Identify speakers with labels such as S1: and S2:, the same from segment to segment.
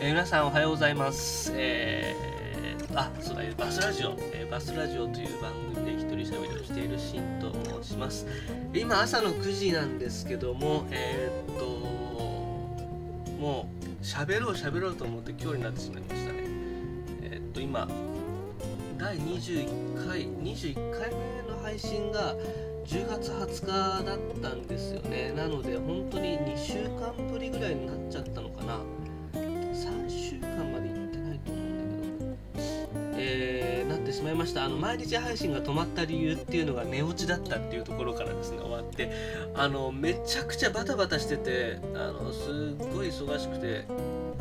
S1: えー、皆さんおはようございます。えー、あ、そうだ、バスラジオ、えー、バスラジオという番組で一人喋りをしているシンと申します。今朝の9時なんですけども、えー、っと、もう喋ろう喋ろうと思って今日になってしまいましたね。えー、っと、今、第21回、21回目の配信が10月20日だったんですよね。なので、本当に2週間ぶりぐらいになっちゃったのかな。まいました。あの毎日配信が止まった理由っていうのが寝落ちだったっていうところからですね終わって。あのめちゃくちゃバタバタしててあのすっごい忙しくて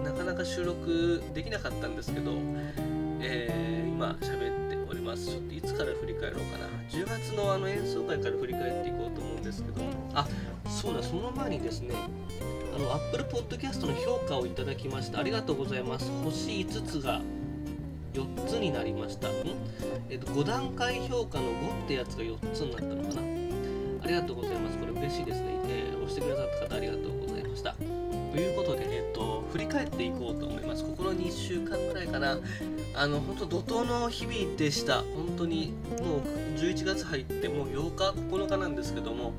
S1: なかなか収録できなかったんですけど、えー、今喋っております。ちょっといつから振り返ろうかな。10月のあの演奏会から振り返っていこうと思うんですけど。あそうだその前にですねあの Apple Podcast の評価をいただきました。ありがとうございます。星5つが4つになりました。ん、えっと、5段階評価の5ってやつが4つになったのかな。ありがとうございます。これ嬉しいですね、えー、押してくださった方ありがとうございました。ということで、えっと、振り返っていこうと思います。ここの2週間ぐらいかな。あの本当怒涛の日々でした。本当にもう11月入ってもう8日9日なんですけども。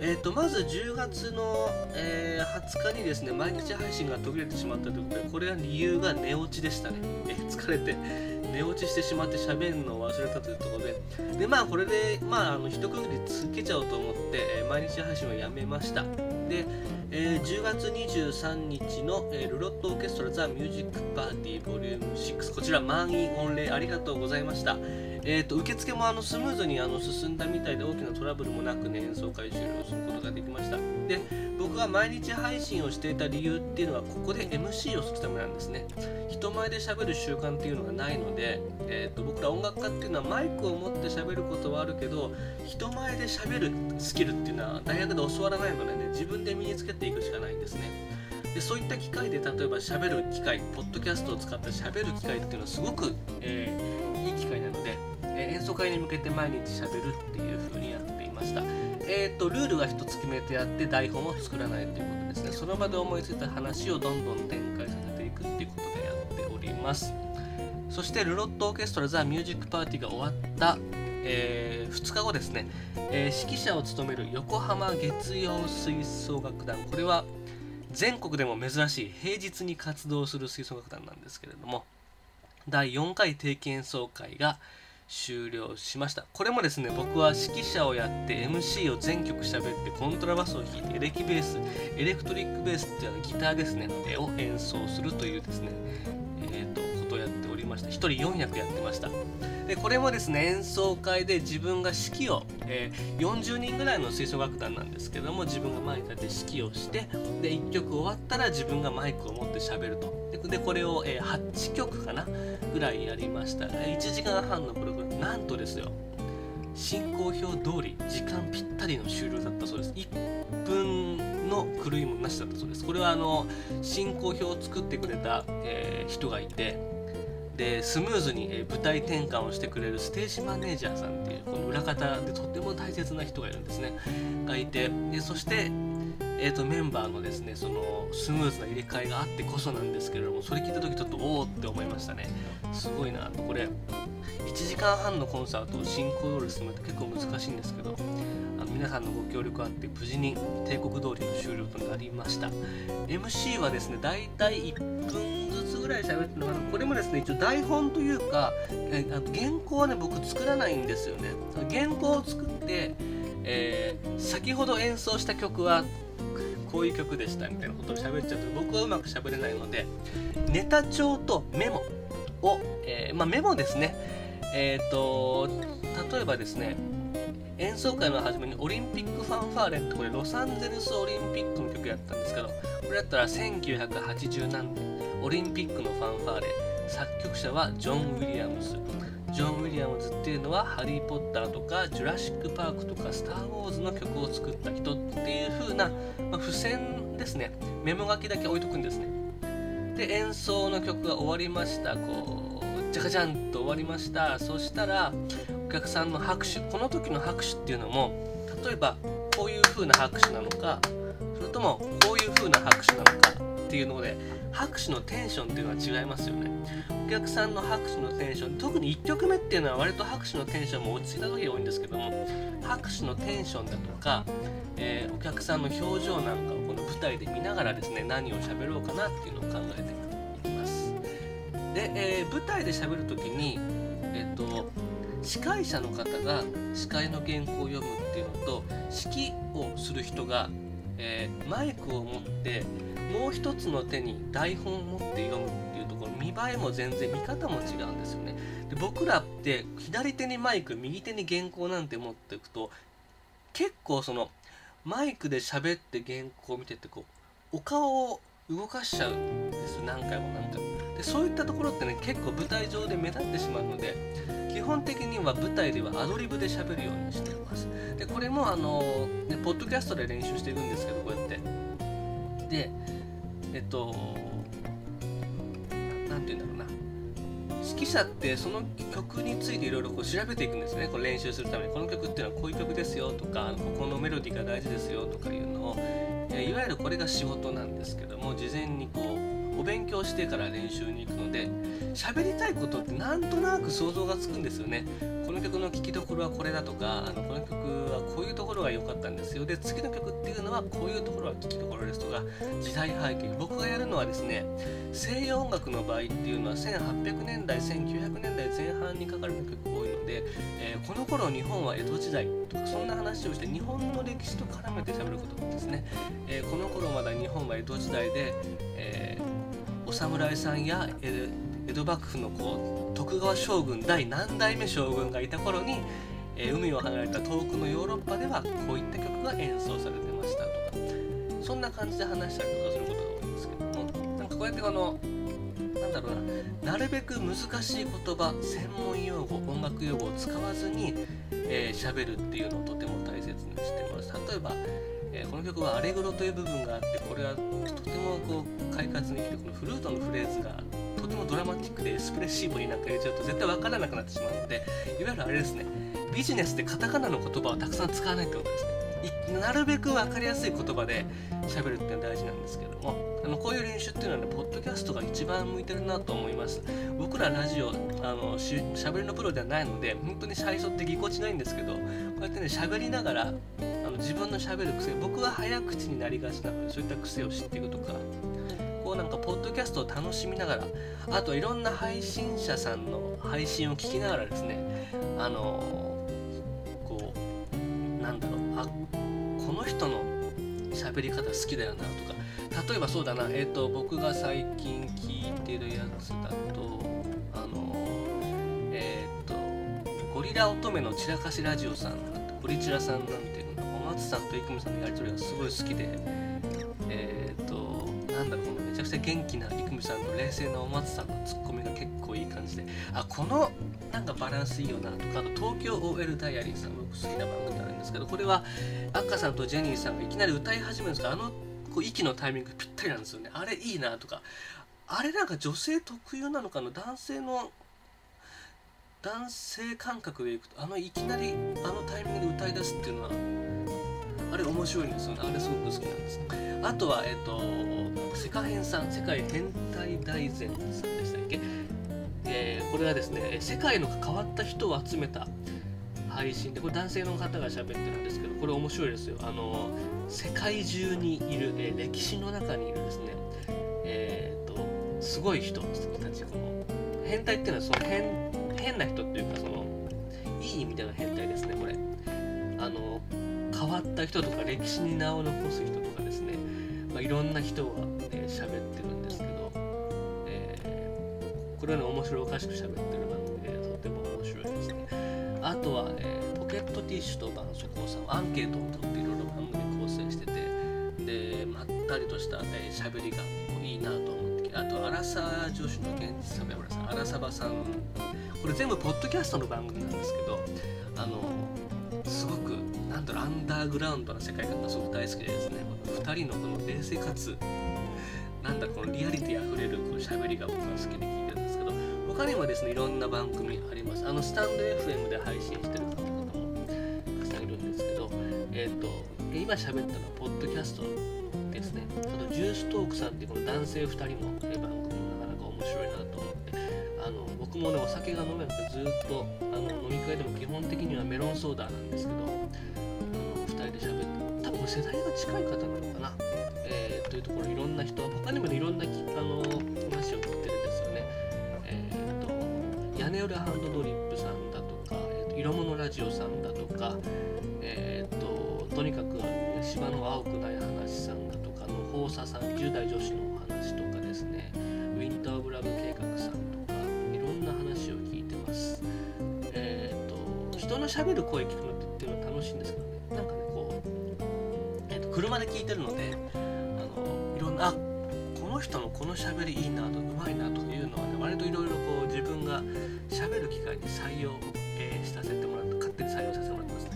S1: えーと、まず10月の、えー、20日にですね毎日配信が途切れてしまったということでこれは理由が寝落ちでしたね、えー、疲れて寝落ちしてしまって喋るのを忘れたというところで。でまあこれでまああの一区切りつけちゃおうと思って、えー、毎日配信をやめました。で、えー、10月23日の、えー、ルロットオーケストラザ・ミュージック・パーティーボリューム6こちら満員御礼ありがとうございました。えーと、受付もあのスムーズにあの進んだみたいで大きなトラブルもなくね演奏会終了することができました。で僕が毎日配信をしていた理由っていうのはここで MC をするためなんですね。人前で喋る習慣っていうのがないので、えーと、僕ら音楽家っていうのはマイクを持って喋ることはあるけど人前で喋るスキルっていうのは大学で教わらないのでね自分で身につけていくしかないんですね。でそういった機会で例えば喋る機会ポッドキャストを使って喋る機会っていうのはすごく、えー、いい機会なのでえ演奏会に向けて毎日しゃべるっていう風にやっていました。えーと、ルールは一つ決めてやって台本を作らないということですね。その場で思いついた話をどんどん展開させていくっていうことでやっております。そしてルロットオーケストラザ・ミュージックパーティーが終わった、えー、2日後ですね、えー、指揮者を務める横浜月曜吹奏楽団これは全国でも珍しい平日に活動する吹奏楽団なんですけれども第4回定期演奏会が終了しました。これもですね僕は指揮者をやって MC を全曲喋ってコントラバスを弾いてエレキベースエレクトリックベースっていうのギターですねを演奏するというですねえっ、ー、とことをやっておりました1人4役やってました。でこれもですね演奏会で自分が指揮を、えー、40人ぐらいの吹奏楽団なんですけども自分が前に立って指揮をしてで1曲終わったら自分がマイクを持って喋ると。でこれを、えー、8曲かなぐらいやりました。1時間半のプログラムなんとですよ進行表通り時間ぴったりの終了だったそうです。1分の狂いもなしだったそうです。これはあの進行表を作ってくれた、えー、人がいてでスムーズに、え舞台転換をしてくれるステージマネージャーさんっていうこの裏方でとっても大切な人がいるんですね。がいてでそしてえーと、メンバーのですねそのスムーズな入れ替えがあってこそなんですけれどもそれ聞いた時ちょっとおおって思いましたね。すごいな。これ1時間半のコンサートを進行通りするのって結構難しいんですけどあの皆さんのご協力あって無事に帝国通りの終了となりました。MC はですねだいたい1分ずつぐらい喋ってるのかな。これもですね一応台本というかえあと原稿はね僕作らないんですよね。原稿を作ってえー、先ほど演奏した曲はこういう曲でしたみたいなことを喋っちゃうと僕はうまく喋れないのでネタ帳とメモを、えー、まあ、メモですね。え、ー、と例えばですね演奏会の初めにオリンピックファンファーレってこれロサンゼルスオリンピックの曲やったんですけどこれだったら1980何年オリンピックのファンファーレ作曲者はジョン・ウィリアムズ。ジョン・ウィリアムズっていうのは「ハリー・ポッター」とか「ジュラシック・パーク」とか「スター・ウォーズ」の曲を作った人っていう風な、まあ、付箋ですね。メモ書きだけ置いとくんですね。で演奏の曲が終わりました。こうジャカジャンと終わりました。そしたらお客さんの拍手この時の拍手っていうのも例えばこういう風な拍手なのかそれともこういう風な拍手なのかっていうので拍手のテンションっていうのは違いますよね。お客さんの拍手のテンション特に1曲目っていうのは割と拍手のテンションも落ち着いた時が多いんですけども拍手のテンションだとか、えー、お客さんの表情なんかをこの舞台で見ながらですね何を喋ろうかなっていうのを考えていきます。で、えー、舞台で喋る時にえっ、ー、と司会者の方が司会の原稿を読むっていうのと指揮をする人が、えー、マイクを持ってもう一つの手に台本を持って読むっていうところ見栄えも全然見方も違うんですよね。で僕らって左手にマイク右手に原稿なんて持っていくと結構そのマイクで喋って原稿を見ててこうお顔を動かしちゃうんです何回も何回も。でそういったところってね結構舞台上で目立ってしまうので基本的には舞台ではアドリブで喋るようにしています。でこれもあの、ね、ポッドキャストで練習していくんですけどこうやって。でえっと何て言うんだろうな。記者ってその曲についていろいろ調べていくんですね。こ練習するために。この曲っていうのはこういう曲ですよとかここのメロディーが大事ですよとかいうのを、えいわゆるこれが仕事なんですけども事前にこうお勉強してから練習に行くので喋りたいことってなんとなく想像がつくんですよね。この曲の聴きどころはこれだとかあのこの曲はこういうところが良かったんですよ。で次の曲っていうのはこういうところは聴きどころですとか時代背景。僕がやるのはですね西洋音楽の場合っていうのは1800年代1900年代前半に書かれた曲が多いので、えー、この頃日本は江戸時代とかそんな話をして日本の歴史と絡めて喋ることですね、えー、この頃まだ日本は江戸時代で、えーお侍さんや江戸幕府のこう徳川将軍第何代目将軍がいた頃に、えー、海を離れた遠くのヨーロッパではこういった曲が演奏されてましたと。かそんな感じで話したりとかすることが多いんですけどもなんかこうやってあのなんだろうななるべく難しい言葉専門用語音楽用語を使わずに喋、えー、るっていうのをとても大切にしてます。例えばえ、この曲はアレグロという部分があってこれはとてもこう快活に生きてこのフルートのフレーズがもドラマティックでエスプレッシブになんか入れちゃうと絶対分からなくなってしまうのでいわゆるあれですね。ビジネスでカタカナの言葉をたくさん使わないってことですね。なるべく分かりやすい言葉で喋るって大事なんですけどもあのこういう練習っていうのはねポッドキャストが一番向いてるなと思います。僕らラジオあのしゃべりのプロではないので本当に最初ってぎこちないんですけどこうやってね喋りながらあの自分のしゃべる癖僕は早口になりがちなのでそういった癖を知っていくとかうなんかポッドキャストを楽しみながらあといろんな配信者さんの配信を聞きながらですねあのこうなんだろうあこの人の喋り方好きだよなとか例えばそうだなえっ、ー、と僕が最近聞いてるやつだとあのえっ、とゴリラ乙女の散らかしラジオさんゴリチラさんなんていうの小松さんと生見さんのやり取りがすごい好きで、だろうこのめちゃくちゃ元気な生見さんと冷静なお松さんのツッコミが結構いい感じであこのなんかバランスいいよなとかあと東京 OL ダイアリーさん僕好きな番組があるんですけどこれはアッカさんとジェニーさんがいきなり歌い始めるんですけどあのこう息のタイミングぴったりなんですよね。あれいいなとか。あれなんか女性特有なのかな？男性の男性感覚でいくとあのいきなりあのタイミングで歌い出すっていうのはあれ面白いんですよね。あれすごく好きなんです。あとはえっ、と世界編さん世界変態大全さんでしたっけ、えー、これはですね世界の変わった人を集めた配信でこれ男性の方が喋ってるんですけどこれ面白いですよ。あの世界中にいる、えー、歴史の中にいるですねえっ、ー、とすごい人たちこの変態っていうのはその変変な人っていうかそのいい意味での変態ですねこれ。あの変わった人とか歴史に名を残す人とかですね、まあ、いろんな人が喋、ってるんですけど、えー、これはね面白おかしく喋ってる番組でとても面白いですね。あとは、えー、ポケットティッシュと絆創膏さんアンケートを取っていろいろ番組構成しててでまったりとした喋、えー、りがいいなと思ってあとアラサ女子の現実サバさんアラサバさん。これ全部ポッドキャストの番組なんですけどあのすごくなんだろうアンダーグラウンドな世界観がすごく大好きでですね。2人のこの冷静かつなんだこのリアリティあふれるこの喋りが僕は好きで聞いてるんですけど他にもですねいろんな番組あります。あのスタンド FM で配信してる方々もたくさんいるんですけどえっ、ー、と今喋ったのはポッドキャストですですね。あとジューストークさんっていうこの男性2人の番組。僕もねお酒が飲めなくてずっとあの飲み会でも基本的にはメロンソーダなんですけどあの2人で喋って多分世代が近い方なのかな、えー、というところいろんな人他にもねいろんなあの話を聞いてるんですよね。えっ、ー、と屋根裏ハンドドリップさんだとか、えーと、色物ラジオさんだとかえっ、ー、ととにかく芝の青くない話さんだとかの放射さん10代女子のお話とかですね。ウィンター・オブ・ラブ計画さん人のしゃべる声聞くのっていうのは楽しいんですけどね。なんかねこう、えーと、車で聞いてるのであのいろんなあこの人のこのしゃべりいいなとうまいなというのはね割といろいろこう自分がしゃべる機会に採用、えー、させてもらって勝手に採用させてもらってますね。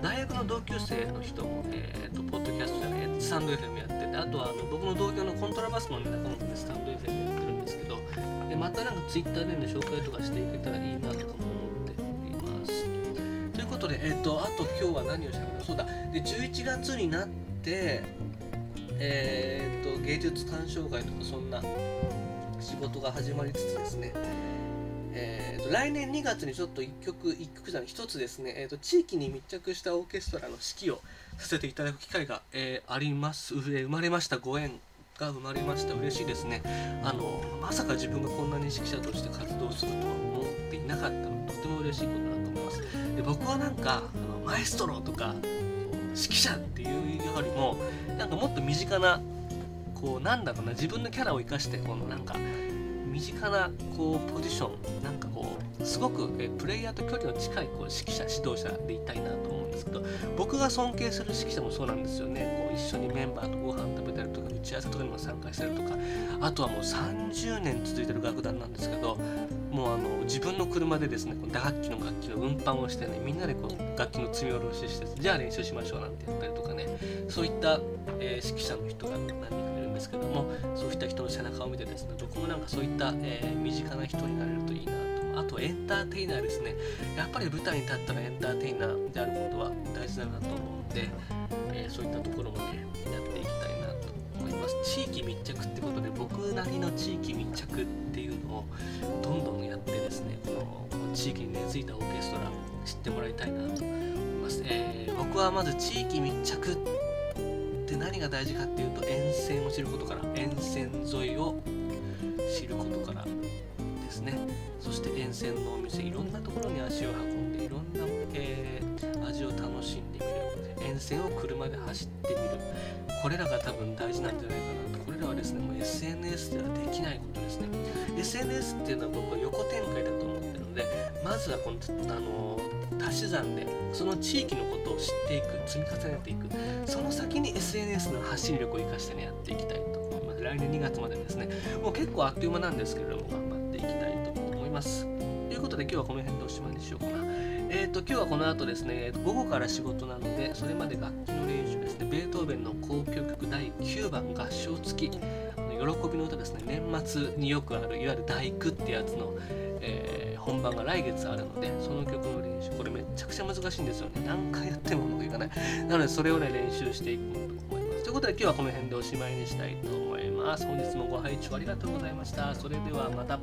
S1: 大学の同級生の人も、えーと、ポッドキャストじゃないスタンド FM やっててあとはあの僕の同僚のコントラバスの仲間もでスタンド FM やってるんですけどでまたなんかツイッターでの紹介とかしていけたらいいなとかもということで、えーと、あと今日は何をしゃべるそうだ。で11月になってえーと芸術鑑賞会とかそんな仕事が始まりつつですね。えーと、来年2月にちょっと1曲1曲じゃない1つですね、えーと、地域に密着したオーケストラの指揮をさせていただく機会が、えー、あります。生まれました。ご縁が生まれました。嬉しいですね。あのまさか自分がこんなに指揮者として活動するとは思っていなかったのとても嬉しいことだとます。で僕はなんかあのマエストロとか指揮者っていうよりもなんかもっと身近なこうなんだろうな自分のキャラを生かしてこのなんか身近なこうポジションなんかこうすごくえプレイヤーと距離の近いこう指揮者指導者でいたいなと思うんですけど僕が尊敬する指揮者もそうなんですよね。こう一緒にメンバーとご飯食べたりとか打ち合わせとかにも参加したりとかあとはもう30年続いてる楽団なんですけどもうあの自分の車でですね打楽器の楽器の運搬をしてねみんなでこう楽器の積み下ろししてじゃあ練習しましょうなんてやったりとかねそういった、えー、指揮者の人が何人かいるんですけどもそういった人の背中を見てですね僕もなんかそういった、えー、身近な人になれるといいなと。あとエンターテイナーですね。やっぱり舞台に立ったらエンターテイナーであることは大事だなと思うんで、えー、そういったところもね地域密着ってことで僕なりの地域密着っていうのをどんどんやってですねこの地域に根付いたオーケストラ知ってもらいたいなと思います、えー、僕はまず地域密着で何が大事かっていうと沿線を知ることから沿線沿いを知ることからですね。そして沿線のお店いろんなところに足を運んでいろんな、えー、味を楽しんでみる。沿線を車で走ってみる。これらが多分大事なんじゃないかなと。これらはですねもう SNS ではできないことですね。SNS っていうのは僕は横展開だと思ってるのでまずはこのあの足し算でその地域のことを知っていく積み重ねていく。その先に SNS の発信力を生かしてねやっていきたいと思います。来年2月までですね。もう結構あっという間なんですけれども頑張っていきたいと思います。ということで今日はこの辺でおしまいにしようかな。えーと、今日はこの後ですね、午後から仕事なので、それまで楽器の練習ですね、ベートーベンの交響曲第9番合唱付き、喜びの歌ですね、年末によくある、いわゆる第九ってやつの、えー、本番が来月あるのでその曲の練習これめちゃくちゃ難しいんですよね。何回やってもうまくいかない。なのでそれをね練習していこうと思います。ということで今日はこの辺でおしまいにしたいと思います。本日もご拝聴ありがとうございました。それではまた。